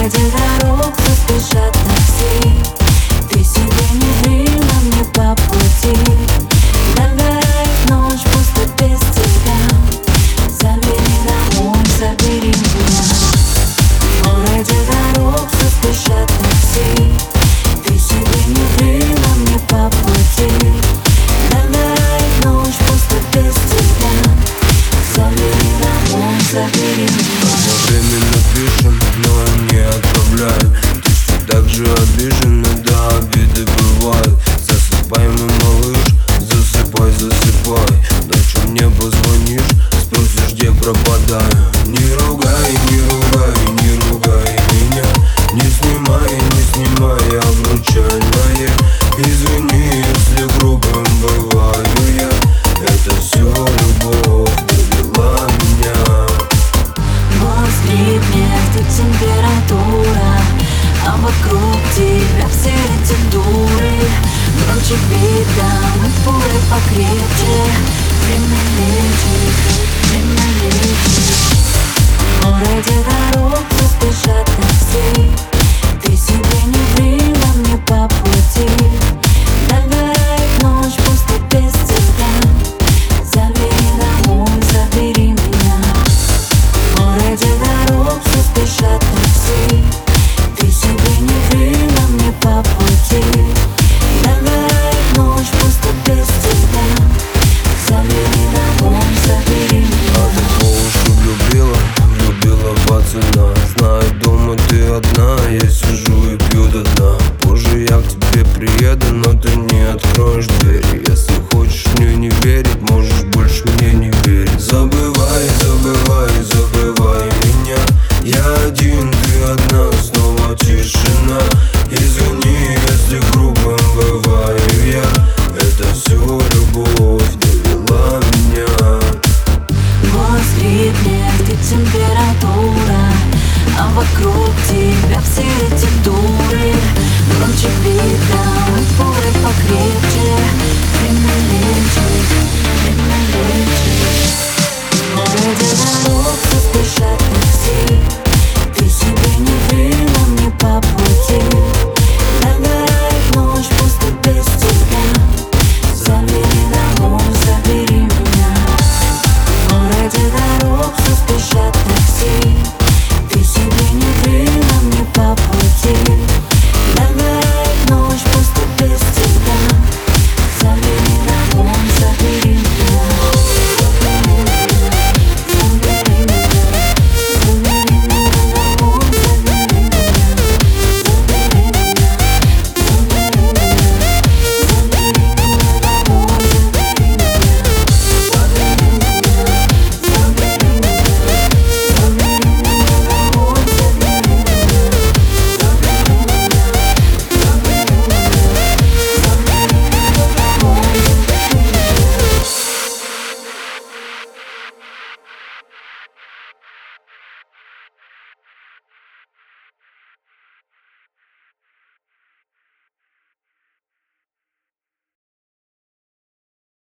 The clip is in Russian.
가져가 Одновременно пишем, но не отправляю так же обижена, да обиды бывают Засыпай, мой малыш, засыпай, засыпай. Ночью мне позвонишь, спросишь, где пропадаю Не ругай, не ругай, не ругай меня. Не снимай, не снимай обручальное Громче бита, мы покрепче. Время лечит, время лечит приеду, но ты не откроешь двери. Если хочешь мне не верить, можешь больше мне не верить. Забывай, забывай, забывай меня. Я один, ты одна, снова тишина. Извини, если грубым бываю я. Это все любовь довела меня. Голос крепнет и температура А вокруг тебя все эти дуры. Громче покрепче